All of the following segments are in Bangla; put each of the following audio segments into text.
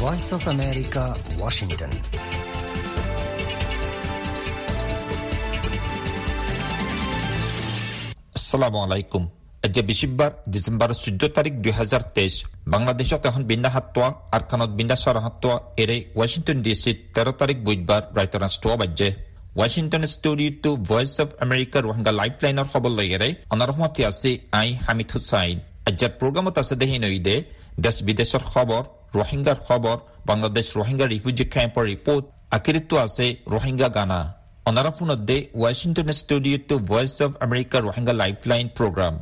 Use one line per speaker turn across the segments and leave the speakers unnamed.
Voice of America, Washington.
আসসালামু আলাইকুম আজি বিশিববাৰ ডিচেম্বৰ চৈধ্য তাৰিখ দুহেজাৰ তেইছ বাংলাদেশত এখন বিন্দা হাতোৱা আৰখানত বিন্দা চৰা হাতোৱা এৰে ৱাশ্বিংটন ডি চিত তেৰ তাৰিখ বুধবাৰ ৰাইতৰাষ্ট্ৰীয় বাজ্যে ৱাশ্বিংটন ষ্টুডিঅ'টো ভইচ অৱ আমেৰিকাৰ ৰোহিংগা লাইফ লাইনৰ খবৰ লৈ এৰে অনাৰসমতে আছে আই হামিদ হুছাইন আজিৰ প্ৰগ্ৰামত আছে দেহি নৈদে দেশ বিদেশৰ খবৰ ৰোহিংগাৰ খবৰ বাংলাদেশ ৰোহিংগা ৰিফিউজি কেম্পৰ ৰিপৰ্ট আখিৰিতো আছে ৰোহিংগা গানা। অনারা ফোনতে Washington স্টুডিওটো voice of America Rohingya lifeline program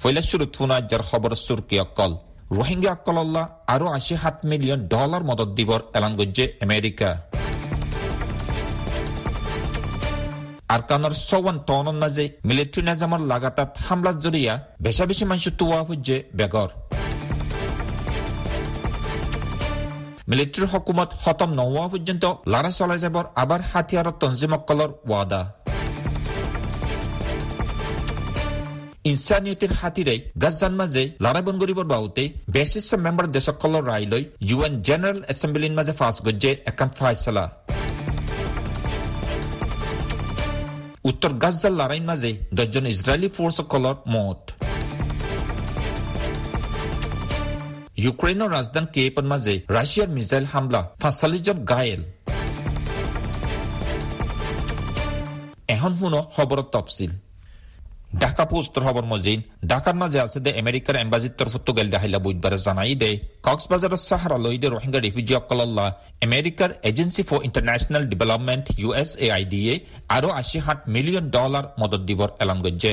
ফৈলাশুরু থুনা যার খবর সুরকি অকল। রোহিঙ্গা অকল্লাহ আরও আশি সাত মিলিয়ন ডলার মদত দিবর এলান গজ্জে আমেরিকা আরকানৰ চৌৱান টনৰ মাজে মিলিটাৰী নিজামৰ লাগাতাত হামলাত জৰিয়া বেচা বেছি মানুহ তোৱা হৈছে বেগৰ মিলিটাৰী হকুমত খতম নোহোৱা পৰ্যন্ত লৰা চলাই যাবৰ আবাৰ হাতিয়াৰৰ তঞ্জিমসকলৰ ৱাদা ইনচানিয়তিৰ খাতিৰে গাজান মাজে লৰাবন কৰিবৰ বাহুতে বিশিষ্ট মেম্বাৰ দেশসকলৰ ৰায় লৈ ইউ এন জেনেৰেল এছেম্বলিৰ মাজে ফাঁচ গজ্জে এখন ফাইচলা উত্তৰ গাজাল লৰাইৰ মাজে দহজন ইজৰাইলী ফৰ্চসকলৰ মত। ইউক্ৰেইনৰ ৰাজধানী কেপৰ মাজে ৰাছিয়াৰ মিছাইল হামলা পাঁচচল্লিছজন গায়েল এখন শুনক খবৰৰ তফচিল ঢাকা পোস্ট হবর মজিন ঢাকার মাঝে আছে দে আমেৰিকাৰ তরফ তো গেল দেখাইলা বুধবাৰে জানাই দে কক্সবাজারের সাহারা লই দে রিফিউজি অকল্লা আমেরিকার agency for international development U S A I ডিয়ে আৰু আশী সাত মিলিয়ন ডলার মদত দিবর এলান গজ্জে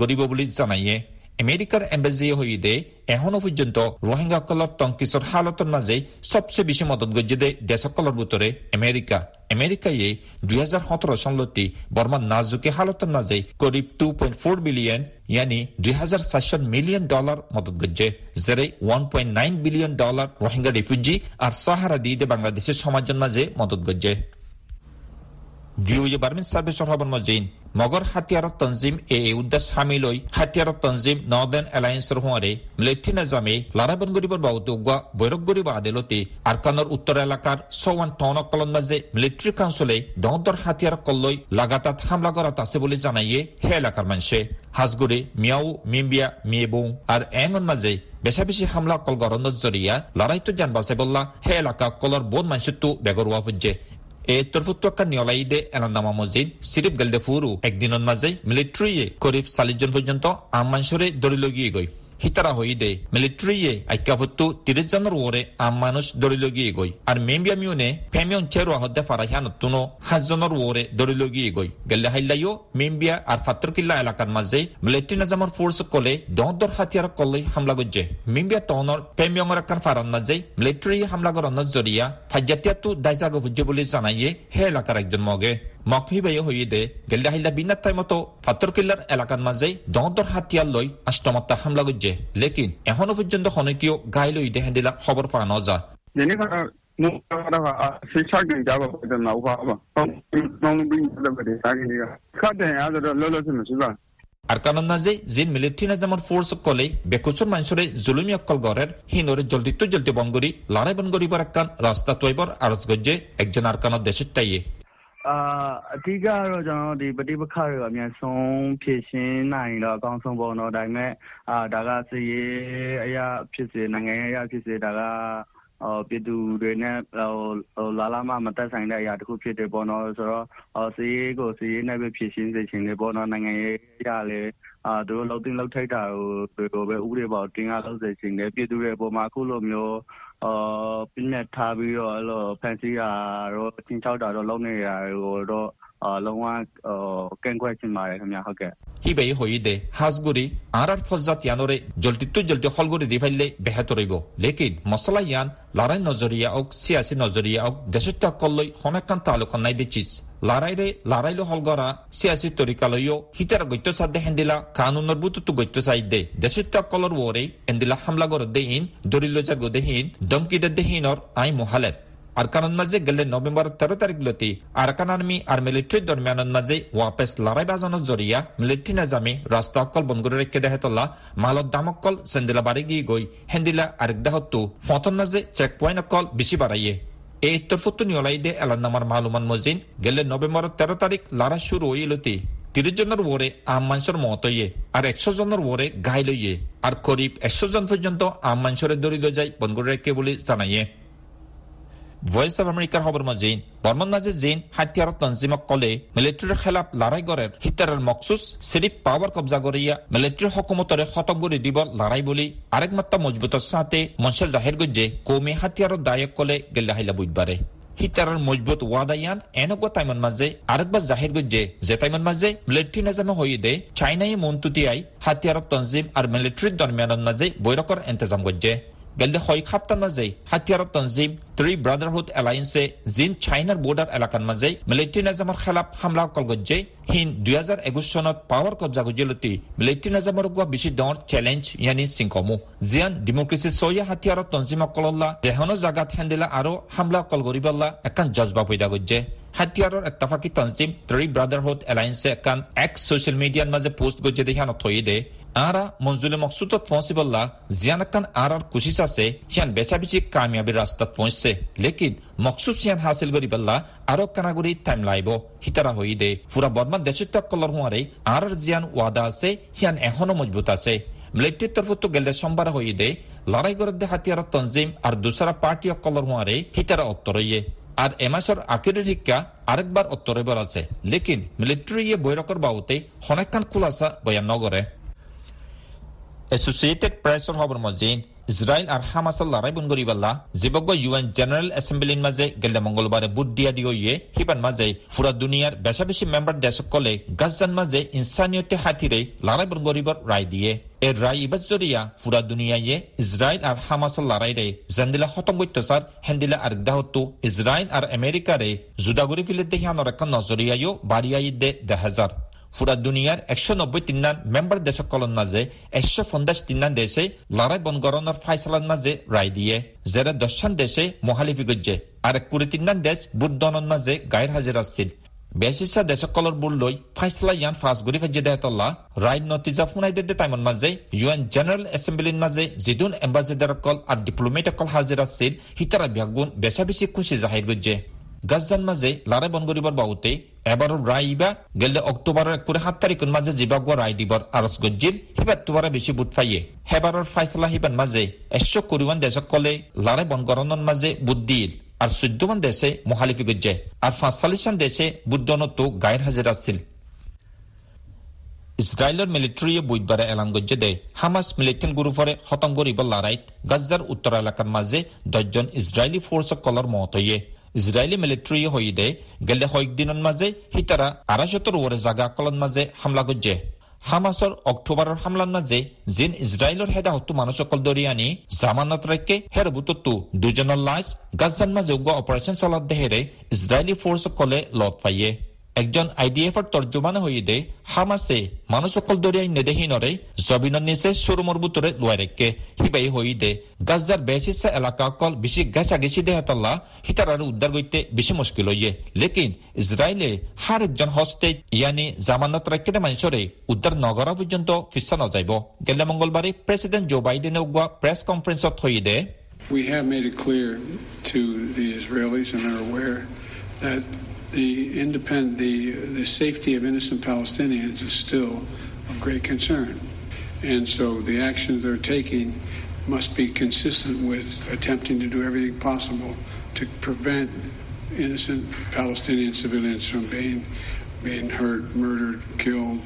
কৰিব বুলি জনায়ে আমেৰিকাৰ এম্বাছিয়ে হৈদে এখনও পৰ্যন্ত ৰোহিংগাসকলৰ টংকিছৰ হালতৰ মাজে সবচে বেছি মদত গজ্জে দে দেশসকলৰ ভিতৰে আমেৰিকা। আমেৰিকায়ে দুহেজাৰ সোতৰ চনলৈকে বৰ্মাৰ নাজুকী হালতৰ মাজে করিব টু পইণ্ট ফ'ৰ বিলিয়ন ইয়ানি দুই হাজাৰ চাৰিশ মিলিয়ন ডলাৰ মদত গজ্জে যেৰে one point nine billion dollar Rohingya refugee আর সাহারা দিয়ে দে বাংলাদেশের সমাজের মাঝে মদত গজ্জে। ভিউয়ে বার্মিন সার্ভিসৰ খবৰ মজিন মগৰ হাতিয়াৰৰ তঞ্জিম এ উদ্দেশ্য সামি লৈ হাতিয়াৰৰ তঞ্জিম নৰ্দাৰ্ণ এলায়েন্সৰ হোৱাৰে মিলিটাৰী নিজামে লাৰাবন গরিবৰ বাহুতে উগোৱা বৈৰক গরিব আদালতে আৰকানৰ উত্তৰ এলেকাৰ চৌৱান টনকলৰ মাজে মিলিটাৰী কাউন্সিলে দহদৰ হাতিয়াৰকল লৈ লাগাতাত হামলা কৰাত আছে বুলি জানায়ে সেই এলেকাৰ মানুহে হাজগুৰি মিয়াও মিম্বিয়া মিয়েবৌ আৰু এঙৰ মাজে বেচা বেছি হামলা কল গৰণৰ জৰিয়া লৰাইটো জান বাচে বল্লা সেই এলেকা কলৰ বহুত মানুহটো বেগৰুৱা ফুজে এ তরফুত্তকা নিয়লাইদে এনান্দামা মসজিদ সিরিপ গেলদে ফুরু একদিনের মাঝে মিলিটারিয়ে করিব চাল্লিশ জন পর্যন্ত আম মানুষরে দড়ি লগিয়ে গই হিতারা হইদে মিলিটারিয়ে আইকাভুত্তু তিরিশ জনের ওরে আম মানুষ দড়ি লগিয়ে গই আর মেম্বিয়া মিউনে ফেমিয়ন চেরু আহদ্দে ফারাহিয়ান তুনো হাজ জনের ওরে দড়ি লগিয়ে গই গেলে হাইলাইও মেম্বিয়া আর ফাত্তর কিল্লা এলাকার মাঝে মিলিটারি নাজামর ফোর্স কলে দহদর হাতিয়ার কলে হামলা গজ্জে মেম্বিয়া টনর ফেমিয়ংর একান ফারান মাঝে মিলিটারি হামলা করানোর জরিয়া ফাজ্জাতিয়াতু দাইজাগ হুজ্জে বলে জানাইয়ে হে এলাকার একজন মগে মকহিবাই হইদে গেলে হাইলা বিনাত টাই মতো এলাকার মাঝে দহদর হাতিয়ার লই আষ্টমাত্তা হামলা লেকিন এখনও পর্যন্ত গাই লই দেহে দিলা খবর পাওয়া নজা না যে জিন মিলিটারি নাজামর ফোর্স কলে বেকুচর মানুষরে জুলুমি অক্কল গড়ের হিনরে জলদি তো জলদি বঙ্গরি লড়াই বন গরিবার একখান রাস্তা তৈবর আরজ গজ্জে একজন আর কানত দেশের তাইয়ে।
အာအဓိကကတော့ ကျွန်တော်ဒီပဋိပက္ခတွေအများဆုံးဖြည့်ရှင်းနိုင်တော့ အကောင်းဆုံးပေါ့နော် ဒါပေမဲ့အာဒါကစီရေးအရာဖြစ်စေ နိုင်ငံရေးအရာဖြစ်စေ ဒါကဟို ပြည်သူတွေနဲ့ဟိုဟိုလာလာမမတက်ဆိုင်တဲ့ အရာတစ်ခုဖြစ်တယ်ပေါ့နော် ဆိုတော့ဟိုစီရေးကိုစီရေးနဲ့ပဲ ဖြည့်ရှင်းစေချင်တယ်ပေါ့နော် နိုင်ငံရေးအရာလေအာသူတို့လှုပ်တင်လှုပ်ထိုက်တာကိုကိုပဲ ဥပဒေပေါ်တင်အားလုပ်စေချင်တယ် ပြည်သူတွေအပေါ်မှာ အခုလိုမျိုးအာပြင်းနဲ့ထားပြီးတော့အဲ့လိုဖန်ဆီးတာတော့ချင်းချောက်တာတော့လုပ်နေတာကိုတော့ လုံးဝကန့်ကွက်ချင်ပါတယ်ခင်ဗျဟုတ်ကဲ့
হিবাই হইদে হাজগুড়ি আর আর ফজ্জাত ইয়ানরে জলটি তু জলটি হলগুড়ি দি ফাইলে বেহাত রইব লেকিন মশলা ইয়ান লারাই নজরিয়া ওক সিয়াসি নজরিয়া ওক দেশত কল্লই হনেকান তালুক নাই দিছিস লারাই রে লারাইলো হলগরা সিয়াসি তরিকালয়ও হিতার গত্য সাধ্যে হেন্দিলা কানুনের বুতুতু গত্য সাইদে দেশত কলর ওরে হেন্দিলা হামলা গর দেহিন দরিল জাগো দেহিন দমকি দেহিনর আই মোহালেত arkanon maze গেলে november তেরো তারিখ লতি আরকান আর্মি আর মিলিটারি দরমিয়ানত মাঝে ওয়াপেস লড়াই বাজানোর জরিয়া মিলিটারি নাজামি রাস্তা অকল বন্ধ করে রেখে দেহে তোলা মালত দাম অকল সেন্দিলা বাড়ি গিয়ে গই হেন্দিলা আরেক দেহত্তু ফতন মাঝে চেক পয়েন্ট অকল বেশি বাড়াইয়ে এই তরফত্তু নিয়লাই দে এলান্নামার মালুমান মজিন গেলে নভেম্বর তেরো তারিখ লড়া শুরু হইলতি তিরিশ জনের ওরে আম মানুষের মত ইয়ে আর একশো জনের ওরে গাইল ইয়ে আর করিব একশো জন পর্যন্ত আম মানুষের দরিল যায় বনগুড়ে রেখে বলে জানাইয়ে ভয়েস অফ আমেরিকার খবর মাজিন বর্মন মাঝে জিন হাতিয়ার তনজিমক কলে মিলিটারির খেলাপ লড়াই গড়ের হিতারের মকসুস সিরিফ পাওয়ার কবজা করিয়া মিলিটারি হকুমতরে খতম করে দিব লড়াই বলি। আরেক মাত্রা মজবুতের সাথে মনসা জাহির গজ্জে কৌমি হাতিয়ারত দায়ক কলে গেলে হাইলা বুধবারে হিতারের মজবুত ওয়াদায়ান এনেকুৱা টাইমত মাজে আরেকবার জাহির গজ্জে, যে টাইমত মাজে মিলিটারি নাজামে হয়ে দে, চাইনাই মন্তুতিয়াই হাতিয়ারত তনজিম আর মিলিটারির দরমিয়ানত মাজে বৈরকর এন্তেজাম গজ্জে। গেলদে হয় খাপ্তাৰ মাঝে হাতিয়াৰত তনজিম ত্ৰি ব্ৰাদাৰহুড এলায়েন্সে জিন চাইনাৰ বৰ্ডাৰ এলাকাৰ মাঝে মিলিটাৰি নাজামৰ খেলাপ হামলা কল গজ্জে হিন দুই হাজাৰ একুশ চনত পাৱাৰ কব্জা গজ্জেলতি মিলিটাৰি নাজামৰ গোৱা বেছি ডাঙৰ চেলেঞ্জ ইয়ানি চিংকমু জিয়ান ডেমক্ৰেচি ছয়া হাতিয়াৰত তনজিমক কলল্লা যেহনো জাগাত হেন্দিলা আৰু হামলা কল গৰিবাল্লা একান জজবা পৈদা গজ্জে হাতিয়াৰৰ এত্তাফাকি তনজিম ত্ৰি ব্ৰাদাৰহুড এলায়েন্সে একান এক্স সোশ্যাল মিডিয়াৰ মাঝে পোস্ট গজ্জে দেখানো থই দে আরা মঞ্জুলে মকসুদত পৌঁছিবল্লা জিয়ানাকান আরার কুশিস আছে সিয়ান বেচাবিচি কামিয়াবির রাস্তাত পৌঁছছে লেকিন মকসুদ সিয়ান হাসিল করি পেল্লা আরও কানাগুড়ি টাইম লাইব হিতারা হই দে পুরা বর্মা দেশত্য কলর হুয়ারে আরার জিয়ান ওয়াদা আছে সিয়ান এখনও মজবুত আছে মিলিটারির তরফতো গেলে সোমবার হই দে লড়াই গরদ্দে হাতিয়ার তঞ্জিম আর দুসরা পার্টি কলর হুয়ারে হিতারা উত্তরইয়ে আর এমাসর আকিরের শিক্ষা আরেকবার উত্তরইবার আছে লেকিন মিলিটারি বৈরকর বাবুতে হনেকখান খুলাসা বয়ান নগরে এসোসিয়েটেড প্ৰেছৰ খবৰ মজিন ইজৰাইল আৰু হামাছৰ লৰাই বন কৰিবাল্লা জীৱজ্ঞ ইউ এন জেনেৰেল এছেম্বলিৰ মাজে গেলে মংগলবাৰে বুট দিয়া দিয়ে সিবান মাজে ফুৰা দুনিয়াৰ বেচা বেছি মেম্বাৰ দেশসকলে গাজান মাজে ইনচানিয়তে হাতীৰে লৰাই বন কৰিবৰ ৰায় দিয়ে এই ৰায় ইবাজ জৰিয়া ফুৰা দুনিয়ায়ে ইজৰাইল আৰু হামাছৰ লৰাইৰে জেন্দিলা খতম অত্যাচাৰ হেন্দিলা আৰু দাহতো ইজৰাইল আৰু আমেৰিকাৰে জুদাগুৰি ফিলে দেহিয়ানৰ এখন নজৰীয়ায়ো বাঢ়িয়াই দে দেহাজাৰ ফুরা দুনিয়ার একশো নব্বই তিনান মেম্বার দেশসকলৰ মাজে একশো পঞ্চাশ তিনান দেশে লড়াই বনগৰণৰ ফাইসলার মাঝে রায় দিয়ে। যেরে দশান দেশে মহালিফি গজ্জে আর কুড়ি তিনান দেশ বুদ্ধনের মাঝে গায়ের হাজির আসছিল বেশিসা দেশসকলৰ বুল লৈ ফাইসলা ইয়ান ফাঁস গুৰি ফাইজে দেহতল্লা রায় নতিজা ফুনাই দে টাইমর মাঝে ইউ এন জেনারেল এসেম্বলির মাঝে যিদুন এম্বাসেডারসকল আর ডিপ্লোমেটসকল হাজির আসছিল হিতারা বিয়াগুণ বেচা বেশি খুশি জাহির গজ্জে। গাজান মাঝে লারে বন করিবার বাবুতে এবাৰৰ ৰায় ইবা গেলে অক্টোবৰৰ একুৰে সাত তাৰিখৰ মাজে জিবাগুৱা ৰায় দিবৰ আৰজ গজ্জিল সিবাৰ তোবাৰে বেছি বুট ফাইয়ে। সেবাৰৰ ফাইচলা সিবাৰ মাজে এশ কুৰিৱান দেশসকলে লাৰে বনগৰণৰ মাজে বুট দিল আর চৈধ্যমান দেশে মহালিফি গজ্জে আর পাঁচচাল্লিশান দেশে বুদ্ধনতো গায়ের হাজির আসছিল ইসরায়েলের মিলিটারিয়ে বুধবারে এলান গজ্জে দেয় হামাস মিলিটেন্ট গ্রুপরে খতম করিব লড়াইত গাজ্জার উত্তর এলাকার মাঝে দশজন ইসরায়েলি ফোর্স কলর মত হইয়ে ইজৰাইলী মিলিটাৰী হৈদে গেলে কয়েকদিনৰ মাজে সিতাৰা আড়াইশতর ওরে জাগা কলন মাজে হামলা গজ্জে হামাসৰ অক্টোবৰৰ হামলাৰ মাজে জিন ইজৰাইলৰ হেদাহতো মানুহসকল দৰি আনি জামানত ৰাখে হেৰ বুটতো দুজনৰ লাজ গাজান মাজে উগোৱা অপাৰেচন চলাত দেহেৰে ইজৰাইলী ফ'ৰ্চসকলে লত পাইয়ে একজন আইডিএফৰ তৰ্জমানে হৈ দে, হামাছে মানুহসকল দৰিয়াই নেদেহীনৰে জবিনৰ নিচে চৰুমৰ বুটৰে লোৱাই ৰাখে, সিবাই হৈ দে। গাজাৰ বেচিছা এলেকা অকল, বেছি গেছা গেছি দেহাতল্লা আৰু উদ্ধাৰ গৈতে বেছি মুস্কিল হইয়ে লেকিন ইজৰাইলে হার একজন হস্তে ইয়ানি জামানত রাখতে মানুষরে উদ্ধার নগরা পর্যন্ত ফিসা নযাইব। গেলে মঙ্গলবারে প্রেসিডেন্ট জো বাইডেনে উগুয়া প্রেস কনফারেন্সত হই দে।
We have made it clear to the Israelis and are aware that the independent, the, the safety of innocent Palestinians is still of great concern. And so the actions they're taking must be consistent with attempting to do everything possible to prevent innocent Palestinian civilians from being being hurt, murdered, killed,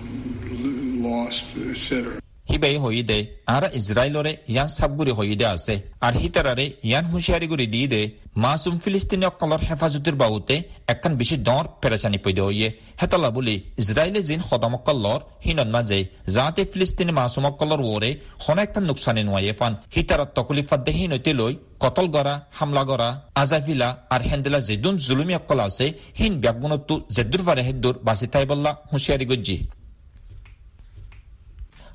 lost, etc.
হিবাই হই দে আর ইসরায়েলরে ইয়ান সাবগুৰি হই দে আছে। আর হিতারারে ইয়ান হুঁশিয়ারি গুৰি দি দে মাসুম ফিলিস্তিনি অকলৰ হেফাজতিৰ বাহুতে একান বেছি ডৰ পেৰেচানি পৈদে হইয়ে। হেতলা বুলি ইসরায়েলে জিন সদমকলৰ হিনত মাজে যাতে ফিলিস্তিনি মাসুমকলৰ ওৰে হন একান নোকসানি নোয়াইয়ে পান। হিতারাত তকলিফাত দে হিনতে লৈ কতল গৰা হামলা গৰা আজাফিলা আর হেন্দেলা জেদুন জুলুমি অকল আছে, হিন ব্যাগুণতো জেদুর ফারে হেদ্দুর বাসি তাইবল্লা হুঁশিয়ারি গজ্জি।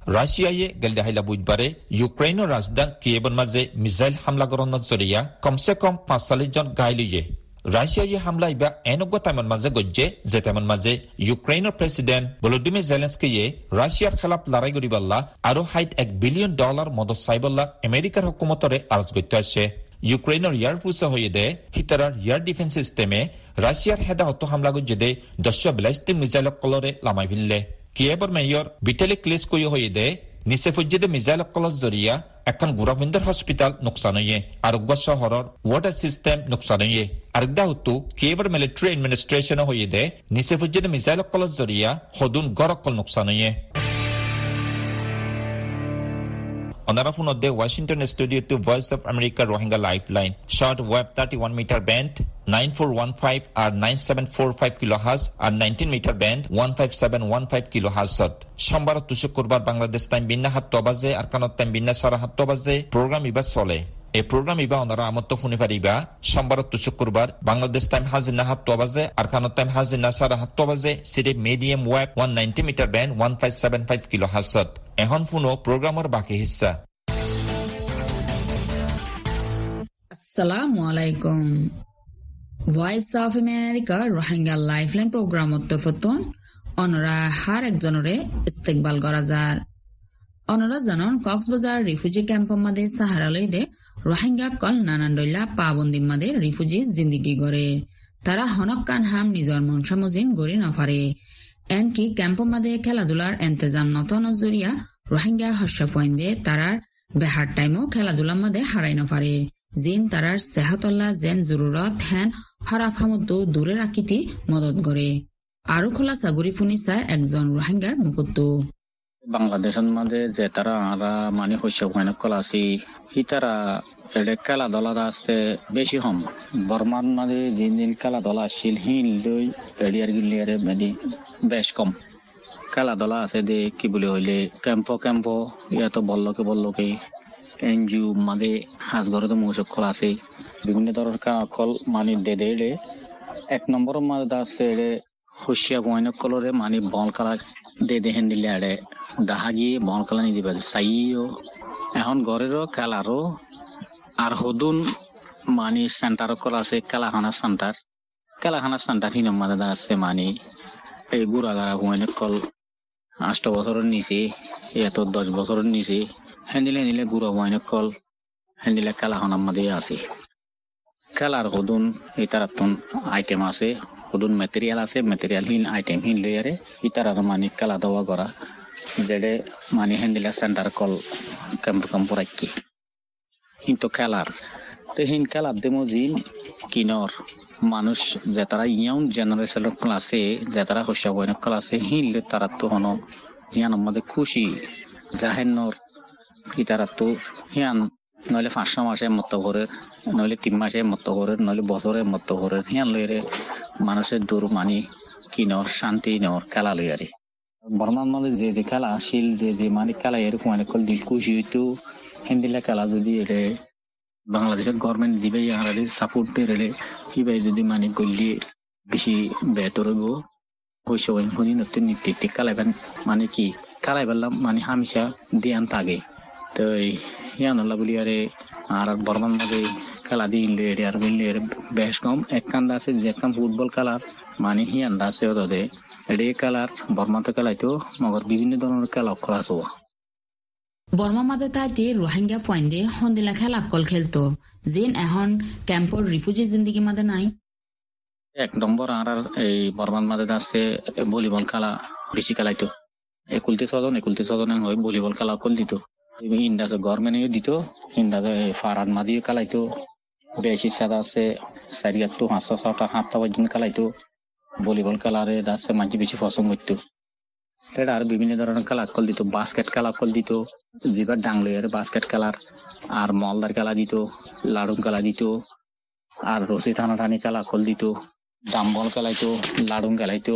ৰাছিয়ায়ে গেল বুধবাৰে ইউক্ৰেইনৰ ৰাজধান কিয়েবৰ মাজে মিছাইল হামলা কৰণৰ জৰিয়া কমচে কম পাঁচচাল্লিছজন ঘাইলিয়ে ৰাছিয়ায়ে হামলা ইবা এনেকুৱা টাইমৰ মাজে গজ্জে যে টাইমৰ মাজে ইউক্ৰেইনৰ প্ৰেচিডেণ্ট ভলোডিমিৰ জেলেন্সকিয়ে ৰাছিয়াৰ খেলাপ লৰাই কৰিবাল্লা আৰু হাইট এক বিলিয়ন ডলাৰ মদত চাইবল্লা আমেৰিকাৰ হুকুমতৰে আৰজ গত্য আছে ইউক্ৰেইনৰ ইয়াৰ ফুচা হৈ দে ইয়াৰ ডিফেন্স চিষ্টেমে ৰাছিয়াৰ হেদা হতো হামলা গজ্জে দে দশ বেলাইষ্টিক মিছাইলক কলৰে লামাই ফিৰিলে কিয়েবৰ মেয়ৰ বিটেলি ক্লেছ কৰি হৈ দে নিচে মিজাইল জৰিয়া এখন গুৰাভিন্দৰ হসপিটাল নোকচান হয়ে, আৰোগ্য চহৰৰ ৱাটাৰ চিষ্টেম নোকচান হয়ে। আৰোগ্যা হতো কিয়েবৰ মিলিটাৰী এডমিনিষ্ট্ৰেশ্যন হৈ দে নিচে মিজাইল জৰিয়া সদুন অনারা ফোনদে ওয়াশিংটন স্টুডিওতে of America Rohingya life line short wave thirty one meter nine four one five R nine seven four five kilohertz R nineteen meter band one five seven one five kilo হাজত সোমবার তুষকুরবার বাংলাদেশ টাইম বিন্যা সাতটা বাজে আর কানত টাইম বিন্যা সাড়ে সাতটা বাজে প্রোগ্রাম ইবার চলে। এই প্রোগ্রাম ইবা ওনারা আমত্ত শুনি পারিবা সোমবার তো শুক্রবার, বাংলাদেশ টাইম হাজিনা সাতটা বাজে আর কানত টাইম হাজিনা সারা সাতটা বাজে সিরিপ medium wave one ninety meter band one five seven five kilo হাসত এখন শুনো প্রোগ্রামের বাকি হিস্সা
আসসালামু আলাইকুম। Voice of America Rohingya lifeline program তরফতন অনরা হার একজনরে ইস্তেকবাল করা যার। অনরা জানন, কক্সবাজার রিফিউজি ক্যাম্প মাদে সাহারা লইদে রোহিঙ্গা কল নানান দৈলা পাবন্দি মাদে রিফিউজি জিন্দিগি গড়ে। তারা হনক কান হাম নিজর মনসা মজিন গড়ি নফারে। এনকি ক্যাম্প মাদে খেলাধুলার এন্তেজাম নত নজরিয়া রোহিঙ্গা হস্য ফয়েন্দে তারার বেহার টাইমও খেলাধুলার মাদে হারাই নফারে। জিন তারার সেহাতল্লা জেন জরুরত হ্যান হরাফামতো দূরে রাখিতে মদত করে আরও খোলা সাগরি ফুনিসা একজন রোহিঙ্গার মুকুত্তু।
বাংলাদেশের মাঝে যে তারা, আরা মানে শস্য ভয়ানক আছি সি তারা খেলা দলা আসতে বেশি হম বর্মার মাঝে যে দিন খেলা দলা আসছিল হিন লই এডিয়ার গিলিয়ারে মেদি বেশ কম। খেলা দলা আছে দে কি বলে হইলে, ক্যাম্প ক্যাম্প ইয়াতো বললকে বললকে, এনজিও মাঝে হাঁস ঘরে তো মৌসুক কল আছে। বিভিন্ন কল মানে দে দে এক নম্বর মাঝে আছে শস্য ভয়ানক কলরে মানে বল কালা দে হেন দিলে এডে দাহা গিয়ে কালা নিতে পারে সাইও এখন ঘরেরও খেলারও আর হদুন মানে সেন্টার কল আছে খেলাখানা সেন্টার খেলাখানা সেন্টার হিনম মাদা আছে মানে। এই গুড়াগাড়া হুয়ানে কল আষ্ট বছরের নিচে এত দশ বছরের নিচে। হেন্দিলে হেন্দিলে গুড়া হুয়ানে কল, হেন্দিলে খেলাখানার মাঝে আছে। খেলার হদুন এটার আইটেম আছে। হদুন মেটেরিয়াল আছে মেটেরিয়াল হিন আইটেম হিন লইয়ারে ইতার মানে খেলা দাওয়া করা। যেডে মানে হেন্দিলা সেন্টার কল ক্যাম্প ক্যাম্প রাখি কিন্তু খেলার। তো হিন খেলার দেমো জিন কিনর মানুষ যে তারা ইয়ং জেনারেশন ক্লাসে যে তারা হস্য বয়ন ক্লাসে হিনলে তারা তো হন হিয়ান আমাদের খুশি। জাহেনর কি তারা তো হিয়ান, নইলে পাঁচশো মাসে মতো ঘরের নইলে তিন মাসে মতো ঘরের নইলে বছরে মতো ঘরের হিয়ান লইরে মানুষের দূর মানি কিনর, শান্তি নর খেলা লইয়ারে বর্মান মানে যে যে খেলা আসিল যে যে মানে খেলা, এরকম অনেক দিল খুশি হইতো। হিন্দিলা খেলা যদি এটা বাংলাদেশের গভর্নমেন্ট দিবে ইয়ারে সাপোর্ট দিয়ে হিবাই যদি মানে গল্লি বেশি বেতর হইব। হইছে ওই নতুন নীতি কালাইবেন মানে কি? কালাই বললাম মানে হামিশা দিয়ান থাকে। তো ইয়ানল্লা বলি, আরে আর বর্মান মাঝে খেলা দিয়ে ইনলে আর মিললে বেশ কম। এক কান্দা আছে, যে কাম ফুটবল খেলার মানে হিয়ান্ডা আছে ওদের এডে খেলার বর্মাতে খেলাইতো মগর বিভিন্ন ধরনের খেলা অক্ষর আছে
বর্মা মাদে তাইতে রোহিঙ্গা ফয়েন্দে হন্দিলা খেলা কল খেলতো। যেন এখন ক্যাম্পর রিফিউজি জিন্দিগি মাদে নাই।
এক নম্বর আর এই বর্মান মাঝে আছে ভলিবল খেলা বেশি খেলাইতো। একুলতে ছজন একুলতে ছজন হয় ভলিবল খেলা কল দিত। ইন্ডাসে গভর্নমেন্টও দিত ইন্ডাসে ফারান মাদিও খেলাইতো। বেশি সাদা আছে চারি আটটো পাঁচশো ছটা, সাতটা পর্যন্ত খেলাইতো। ভলিবল খেলারে আছে মাঝে বেশি পছন্দ করতো সেটা আর বিভিন্ন ধরনের খেলা কল দিত, বাস্কেট খেলা কল দিত। যেবার ডাংলিয়ার বাস্কেট খেলার, আর মলদার খেলা দিত লাড়ুম খেলা দিত, আর রসি টানাটানি খেলা কল দিত, ডাম্বল খেলাইতো লাড়ুম খেলাইতো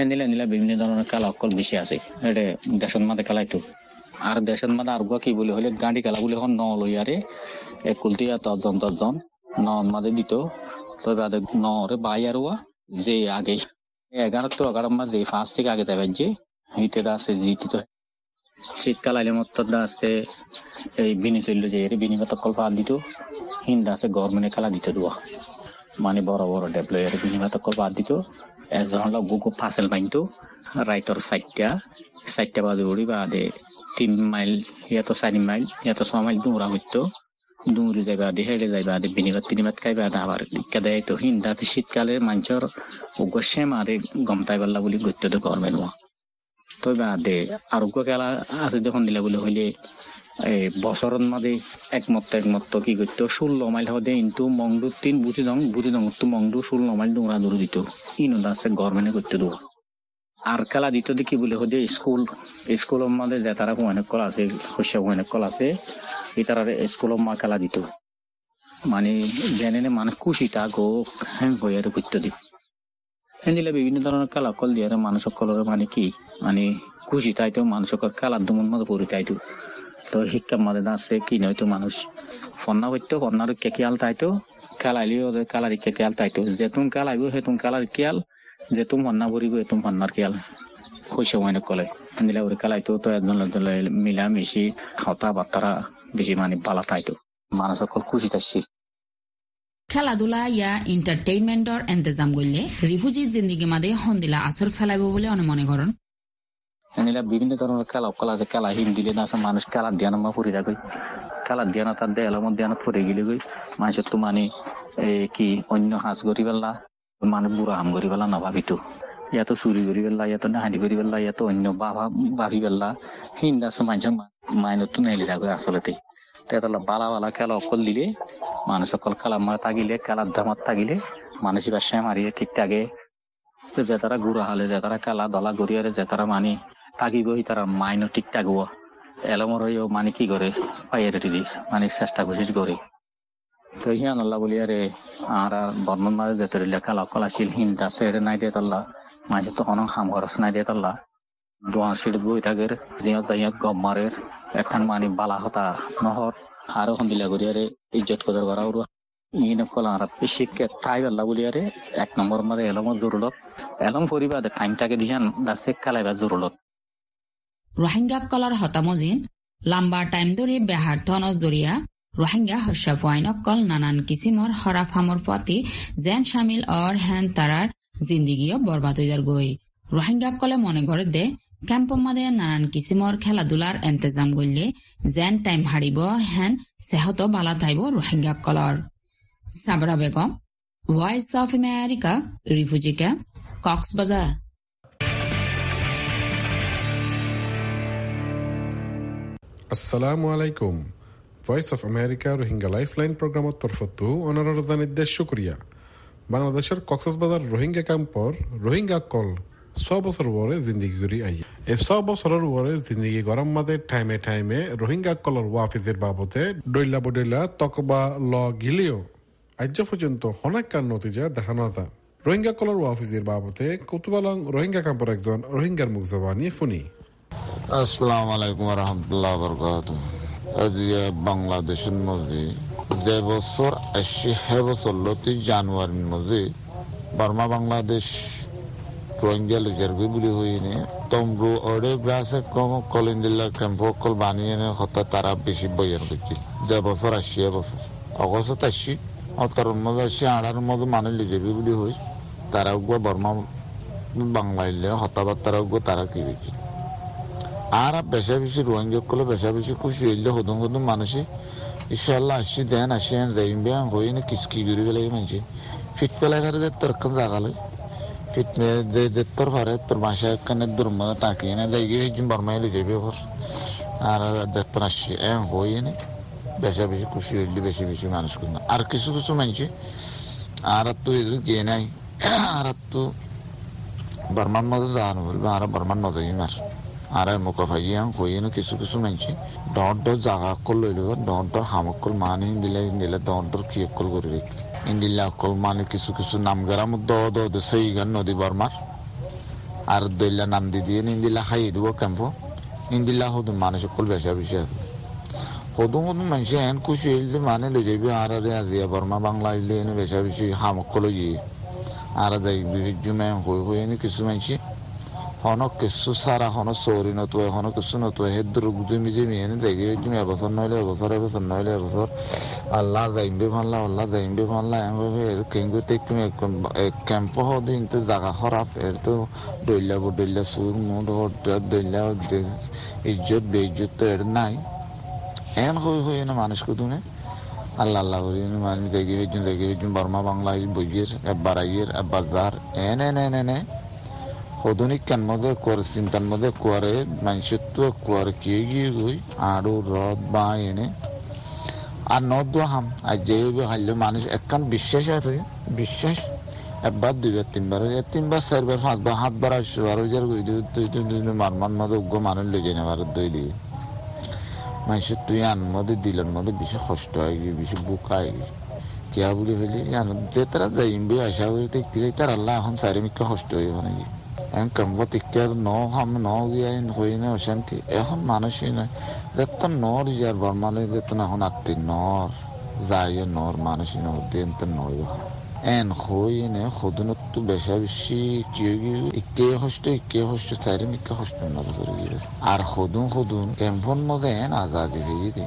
এনিলা এনিলা বিভিন্ন ধরনের খেলা অকল বেশি আছে এটা দেশের মাঝে খেলাইতো। আর দেশের মাঝে আর কি বলে, হলে গাড়ি খেলা বলে এখন ন লইয়ারে এক কুলতি দশজন দশজন নন মাঝে দিত, তো বাদে নরে বাই আর যে আগে এগারো তো এগারো মাস যে ফার্স্ট থেকে আগে যাবেন যে হিতে আছে, জিতি তো শীতকাল আইলে মত আছে এই বিনি চলল যে এর বিনি কত কল্প দিত হিন্দা আছে গভর্নমেন্টে খেলা দিতে দেওয়া মানে বড় বড় ডেপ্লয়ার বিনি কত কল্প দিত এজন হলো গুগু ফাসেল বাইনতো রাইটর সাইটটা সাইটটা বাজে উড়ি বাদে তিন মাইল ইয়াতো চারি মাইল ইয়াতো ছ মাইল দৌড়া হইতো। দৌড়ি যাইবা আদি হেঁটে যাইবা আদি বিনিবাদ তিনিবাদ খাইবা আবার কেদাই তো হিন্দা শীতকালে মানুষের উগ্র সেম আরে গমতাই পারলা বলি গত্য তো করবে নোয়া তো বাদে আরোগ্য খেলা আছে যখন দিলা বলে হইলে এই বছরের মাঝে একমত একমত কি করতো? ষোলো মাইল হদে ইন্তু মংডু তিন, বুঝি দং বুঝি দং তো মংডু ষোলো মাইল দৌড়া দৌড় দিত। ইনো আছে গভর্নমেন্টে করতে দেবো। আর খেলা দিত দেখি বলে হদে স্কুল স্কুলের মাঝে যে তারা অনেক কল আছে শস্য অনেক কল আছে এই তারা স্কুলের মা খেলা দিত। মানে জেনে মানে খুশিটা গো, হ্যাং হয়ে আর করতে দিত। দিলে বিভিন্ন ধরনের খেলা কল দিয়ে মানুষ সকলের মানে কি? মানে খুশি তাইতো মানুষ খেলার দুমন মতো পড়ি তাইতো তো। শিক্ষার মাঝে আছে কি নয়তো মানুষ? ফন্না হইতো ফন্নার কেকিয়াল তাইতো খেলাইলি ওদের খেলার কেকিয়াল তাইতো যেতুন খেলাইব সেতুন খেলার কিয়াল যেতুম ফন্না পড়িব এতুম ফন্নার কিয়াল শস্য মানে কলে। দিলে ওরে খেলাইতো তো একজন মিলা মিশি হতা বার্তারা বেশি মানে বালা তাইতো মানুষ সকল খুশি থাকছি
খেলাধুলা ইয়া এন্টারটেইনমেন্টর এন্তেজাম করলে রিফুজি জিন্দিগি মাদে হন্দিলা আসর ফেলাইব বলে অনে মনে করেন
এনিলা বিভিন্ন ধরনের খেলা কলা আছে খেলা হিন্দিলে না আছে মানুষ খেলার ধ্যান মা ফুরি থাকে। খেলার ধ্যান তার দেয়ালের ধ্যান ফুরে গেলে গই মানুষের তো মানে কি, অন্য হাঁস গড়ি পেলা মানে বুড়া হাম গড়ি পেলা না ভাবিতো ইয়াতো চুরি করি পেলা, ইয়াতো নাহানি করি পেলা, ইয়াতো অন্য বাবা ভাবি পেলা, হিন্দা আছে মানুষের মাইনত তো নেলি থাকে আসলতে তেতলা বালা বালা খেলা অকল দিলে মানুষ অকল খেলা মা তাগিলে, খেলার ধামাত তাগিলে, মানুষ ব্যবসায় মারিয়ে ঠিক থাকে যে তারা গুড়া হলে, যে তারা খেলা দলা গড়িয়ারে, যে তারা মানি থাকিব তারা মাইনো ঠিক থাকব এলমর মানে কি করে? পাইয়ারে দি মানে চেষ্টা কোশিশ করে। তো হিয়ান আল্লাহ বলি আরে বর্মন মাঝে যেতে লেখা লকল আছিল হিন্দা, সেড়ে নাই দিয়ে তল্লা, মাঝে তখন হাম খরচ নাই দিয়ে তল্লা। দোয়া সিট বই থাকের জিয়ত এখন মানে বালা হতা নহর আর এখন দিলা করি আরে ইজ্জত কদর করা ওর ইন কল আর শিক্ষে তাই বলি আরে এক নম্বর মাঝে এলমর জরুরত এলম পরিবা টাইমটাকে খেলাইবা জরুরত
রোহিঙ্গা কলার হতামজিন লাম্বা টাইম ধরে বেহার থনজ জরিয়া রোহিঙ্গা হস্যা ফুয়াইন কল নানান কিসিমর হরাফামর প্রতি জেন সামিল অর হেন তারার জিন্দিগিও বরবাদ হইয়ার গই রোহিঙ্গা কলে মনে করে দে ক্যাম্প মাদে নানান কিসিমর খেলাধুলার এন্তেজাম করলে জেন টাইম হারিব হেন সেহত বালা থাইব Rohingya colour Sabra Begum voice of America refugee camp Cox's Bazar
আসসালামু আলাইকুম। Voice of America Rohingya lifeline প্রোগ্রামত তরফতো অনারর জানিদ্দেশ শুক্রিয়া বাংলাদেশের কক্সবাজার রোহিঙ্গা ক্যাম্পর রোহিঙ্গা কল ছ বছর পরে জিন্দিগি করি আই। এই ছ বছরের পরে জিন্দিগি গরম মাদে টাইমে টাইমে রোহিঙ্গা কলর ওয়াফিজের বাবদে ডইলা বডইলা তকবা ল গিলেও। আজ পর্যন্ত অনেক নতিজা দেখানো যায় রোহিঙ্গা কলর ওয়াফিজের বাবদে কৌতুবালং রোহিঙ্গা ক্যাম্পর একজন রোহিঙ্গার মুখ জবানি শুনি
আসসালামু আলাইকুম রহমতুল্লাহ বরকাত বাংলাদেশের মধ্যে যে বছর আসছে হে বছর লতি জানুয়ারির মধ্যে বর্মা বাংলাদেশ রোহিঙ্গা লিজার বুলি হইনে তম্বু অড়ে ব্রাসে কলিন্দিল্লা ক্যাম্প কল বানিয়ে হতা তারা বেশি বইয়ার করছি যে বছর আসছে এ বছর অগস্ট আসছি অতর মধ্যে আসছে আড়ার মধ্যে মানে লিজার বুলি হই তারা উগুয়া বর্মা বাংলা ইলে হতাবাদ তারা উগুয়া তারা কি হয়েছে আর বেশা বেশি রোহিঙ্গা করলে বেশা বেশি খুশি হইলে হদম হদম মানুষে ইনশাল্লাহ আসছি দেন আসি যাইম বে হই না কিসকি গড়ি বেলাই মানছে ফিট তোর কান জাগালে ফিট মে যে যে তোর পারে তোর বাসা কানে দুর্ম টাকি না যাই গিয়ে হিজিম বর্মাই লই যাবে ঘর আর দেখতে আসছি এম হই না বেশা বেশি খুশি হইলে বেশি বেশি মানুষ করবে আর কিছু কিছু মানছে আর তো এদের গিয়ে নাই আর তো বর্মান মধ্যে জানো বলবে আর বর্মান নদী মার আর মুখ ভাইয়ান কইনো কিছু কিছু মানছি ডর ডর জাগা কল লইল ডর ডর হামকল মানে হিন্দিলে হিন্দিলে ডর কলমানি মানে কিছু কিছু নাম গেরাম দ দ সেই গান নদী বর্মার। আর দইলা নাম দি দিয়ে ইন্দিল্লা খাইয়ে দিব ক্যাম্প ইন্দিল্লা হদু মানুষ সকল বেশা বেশি আছে। হদু হদু মানুষ এন খুশি হইলে মানে লই যাবি আর আরে আজিয়া বর্মা বাংলা হইলে এনে বেশা বেশি হামকল লই আর যাই বিভিন্ন হয়ে এনে কিছু মানুষ হনো কিছু সারা হনো সৌরি নতুয় হনো কিছু নতুয় হে দুর্গ জমি জমি, এনে দেখি জমি এবছর নইলে এবছর এবছর নইলে এবছর। আল্লাহ যাইবে ভাল্লা আল্লাহ যাইবে ভাল্লা এর কেঙ্গু তেকু ক্যাম্প হদে কিন্তু জাগা খারাপ, এর তো দইলা বদইলা সুর মুড দইলা ইজ্জত, বেইজ্জত তো এর নাই। এন হই হই না মানুষকে তুমি আল্লাহ আল্লাহ করি মানুষ দেখি হইজন দেখি হইজন বর্মা বাংলা বইয়ের একবার আইয়ের একবার যার, এন এন এন করে চিন্তার মধ্যে করে মানুষের তো করে কে গিয়ে গই আড়ু রদ, বা এনে। আর নদ হাম, আর যেভাবে হারলে মানুষ একখান বিশ্বাস আছে, বিশ্বাস? একবার, দুইবার, তিনবার তিনবার, চারবার, পাঁচবার, সাতবার আসছে বারো হাজার মারমান মধ্যে উগ্র মানুষ লেগে নেবার দই দিয়ে মানুষের তুই আন মধ্যে দিলের মধ্যে বেশি কষ্ট হয় গিয়ে, বেশি বুক হয় কিয়া বলি হইলে যে তারা যাইম বি আশা করি তার আল্লাহ এখন চারিমিকা কষ্ট হইব নাকি? কেমন টিকা ন হাম ন গিয়া হই না অশান্তি এখন মানুষই নয় যত নর ইয়ার বর্মালে যেত না এখন আটটি নর যাই নর মানুষই নর দেন তো নয় এন হই নে সদনত তো বেশা বেশি কি ইকে হষ্ট ইকে হষ্ট চারিমিকা হষ্ট নর আর সদুন সদুন কেম্পন মধ্যে এন আজাদি হয়ে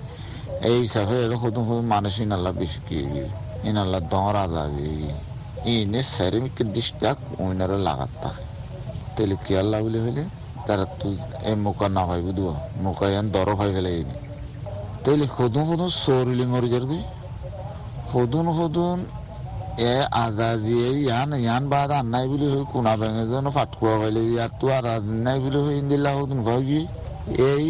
এই এটা সদুন সদুন মানুষ ইনাল্লা বেশি কি ইনাল্লা দহরা যাবে ইনে সেরিমিকে ডিস্টাক উইনারে লাগাত থাকে তেলে কি আল্লাহ বলে হইলে? তারা তুই এই মোকা না হয় বুধ মোকা ইয়ান দর হয় ফেলে ইনি। তেলে সদুন সদুন সরিলি মরি যার কি সদুন সদুন এ আজাদি ইয়ান ইয়ান বাদ আন্নাই বুলি হই, কোনা ভেঙে যেন ফাটকুয়া হইলে, ইয়াত তো আর নাই বুলি হই ইন্দিল্লা সদুন ভাই গিয়ে এই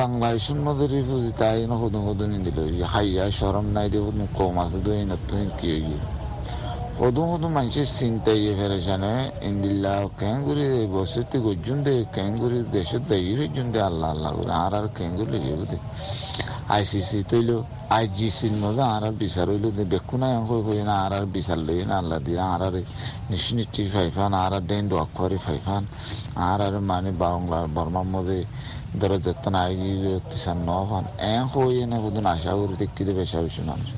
বাংলাদেশের মধ্যে রিফিউজি তাই না হুদুন হুদুন দিল হাইয়া সরম নাই দিয়ে হুদুন কম আছে তো এই না তুই কি হই হুদুন হুদুন মানুষের চিন্তা ইয়ে ফেরেছানে ইন্দিল্লা কেঙ্গুরি বসে তুই গজ্জুন দে, কেঙ্গুরি দেশের দেই হইজুন দে, আল্লাহ আল্লাহ করে আর আর কেঙ্গুরি লিয়ে দে আইসিসি তৈল আইজিসির মধ্যে আর আর বিচার হইল দেখু না হই হই না, আর আর বিচার লই না, আল্লাহ দিয়ে আর আর নিশ্চি নিশ্চি ফাইফান, আর আর ডেন ডোয়ারি ফাইফান, আর আর মানে বাংলা, বর্মার মধ্যে ধরো যেতন আইগি তিসান নফান এন হই এনে হুদুন আশা করি দেখিতে বেশা বেশি মানুষ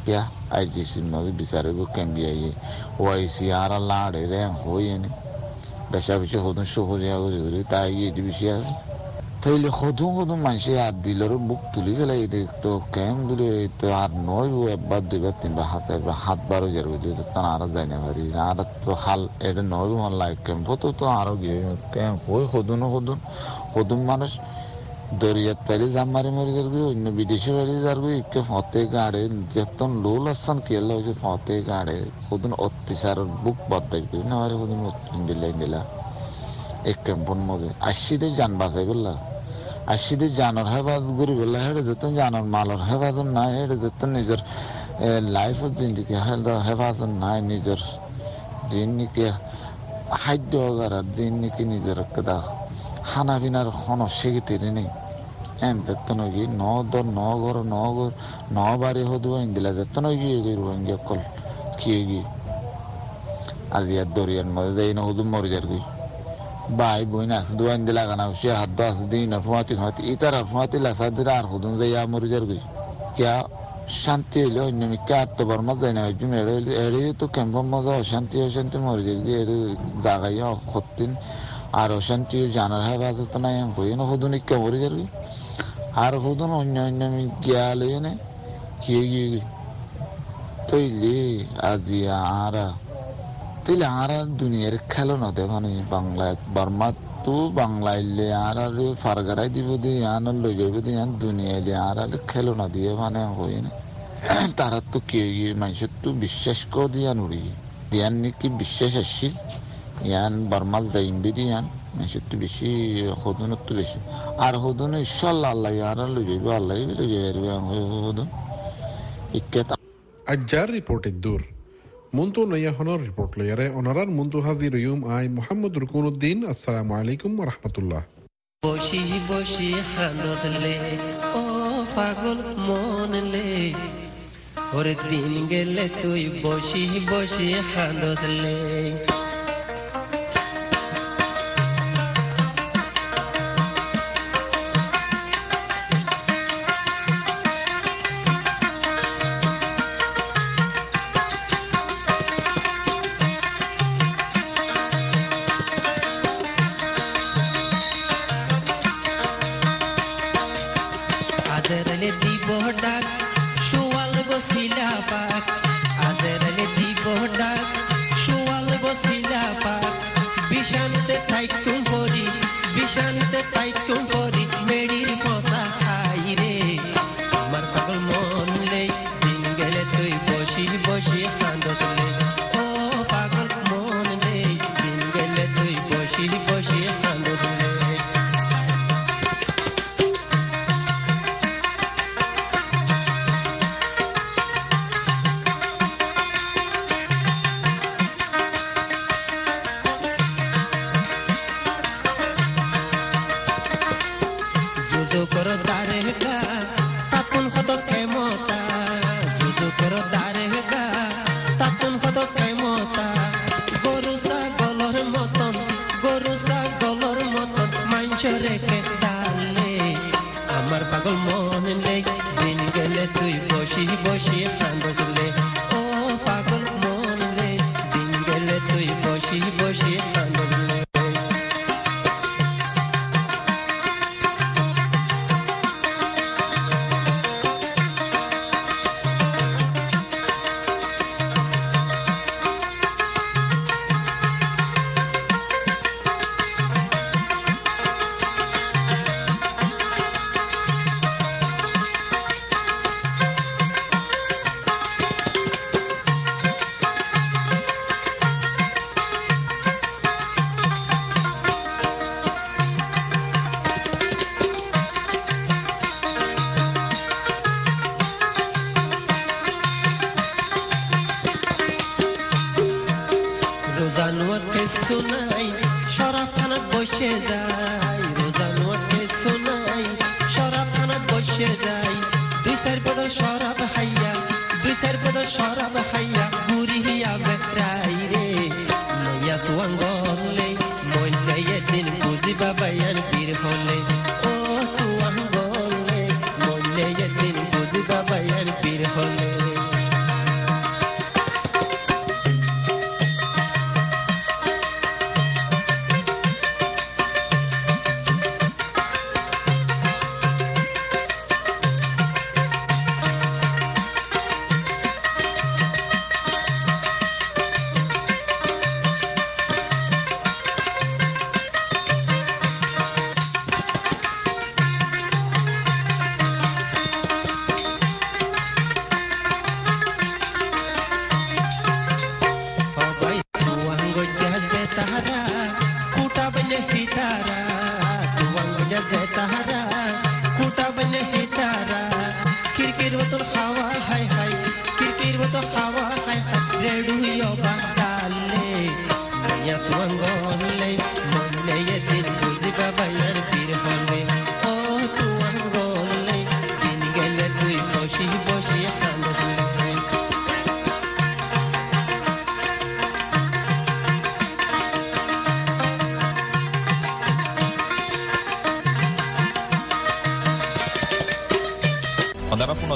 কিয়া আইজিসির মধ্যে বিচারে গো কেঙ্গি আইয়ে ওয়াইসি আর আর লাড়ে রে হই এনে বেশা বেশি হুদুন সুহরিয়া করি করি তাই গিয়ে বেশি আছে তাইলে সদুম সদুম মানুষে হাত দিলের বুক তুলি ফেলাই তো কেম দিলে তো আর নয় একবার দুইবার তিনবার হাত একবার হাত বারো যার বুঝলি তো তার আরও যাই না পারি আর তো হাল এটা নয় হল লাই কেম্প তো তো আরও গিয়ে কেম হই সদুন সদুন সদুন মানুষ। দরিয়াত পাইলে জাম মারি মারি যার অন্য বিদেশে পাইলে যার ইকে ফতে গাড়ে, যেতন লোল আসছেন কেলা হয়েছে ফতে গাড়ে। সদুন অত্যাচার বুক বদাই করি না সদুন ইন্দিলা ইন্দিলা এক ক্যাম্পন মধ্যে আশিদের যান বাঁচাই বললা। আশিদের জানর হেফাজত করি বললা হেঁটে যেত জানর মালর হেফাজত নাই হেঁটে যেত নিজের লাইফের জিন্দিগি হেফাজত নাই, নিজের জিন্দিগি আগার দিন নাকি নিজের একটা খানা পিনার খন সেগিতে নেই এন যেত নাকি ন দর ন ঘর ন ঘর ন বাড়ি হদু ইন্দিলা যেত নাকি রোহিঙ্গা কল কি আজি আর দরিয়ার মধ্যে যাই না হদু মরে যার ভাই বোন আছে দোয়ান দিলা গানা সে হাত দো আছে দিন ফুয়াতি খাতি ইতার ফুয়াতি লাসা দিলা আর হুদুন যাইয়া মরি যার গই কিয়া শান্তি হইলে অন্য মিকা আত্মবার মত যায় না, একজন এড়ে তো ক্যাম্পের মধ্যে অশান্তি অশান্তি মরে যাই গিয়ে, এড়ে জাগাইয়া হতিন গই আর হুদুন অন্য অন্য মি গিয়া লই নে কিয়ে গিয়ে তৈলি আজি আরা তিলে আর দুনিয়ার খেলো না দে মানে বাংলা বর্মা তো বাংলাইলে আর আর ফারগারাই দিব দি, আন লই দি, আন দুনিয়াইলে আর আর খেলো না দিয়ে মানে হই না। তারা তো কে মানুষের তো বিশ্বাস কর দিয়া নুড়ি দিয়ান নাকি বিশ্বাস আসছিল ইয়ান বর্মাল যাইম বেদি ইয়ান। মানুষের তো বেশি হদনের তো বেশি। আর হদন ইনশাল্লাহ আল্লাহ আর লই যাইব আল্লাহ লই যাইব হদন। ইক্কেত।
আজ্জার রিপোর্টের দূর। মুন্তু নয়াহনের রিপোর্ট লয়ারে অনারার মুন্তু হাজির ইউম আই মোহাম্মদ রুকুনুদ্দিন। আসসালামু আলাইকুম রহমতুল্লাহ।
বসি বসি হানলে ও পাগল মনলে ওরে দিন গেলে তুই বসি বসি হানলে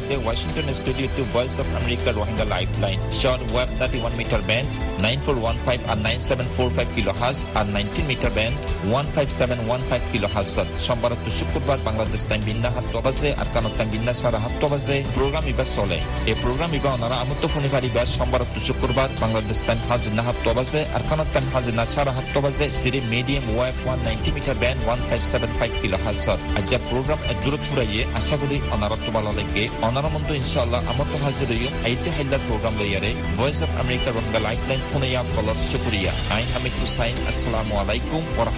the Washington studio to Voice of America Rohingya Lifeline. Short web 31 meter band 9415 আর 9745 কিলোহার্জ আর 19 মিটার ব্যান্ড 15715 কিলোহার্জত সোমবার তো শুক্রবার বাংলাদেশ টাইম বিন্না হাত বাজে, আর কানত টাইম বিন্না সারা হাত বাজে। প্রোগ্রাম ইবা চলে। এই প্রোগ্রাম ইবা ওনারা আমত ফোনিভার ইবা সোমবার তো শুক্রবার বাংলাদেশ টাইম হাজিনা হাত বাজে, আর কানত টাইম হাজিনা সারা হাত বাজে। সিরি মিডিয়াম ওয়াইফ 190 মিটার ব্যান্ড 1575 কিলোহার্জত আজ প্রোগ্রাম দূরত ফুরাইয়ে আশা করি ওনারা তো ভালো লাগে ওনারা মন্দ ইনশাআল্লাহ আমত হাজির হইম আইতে হাইলার program লইয়ারে। Voice of America Rohingya lifeline ফোনে কলার শুক্রিয়া আই হামিদ হুসাইন আসসালামু আলাইকুম ওয়া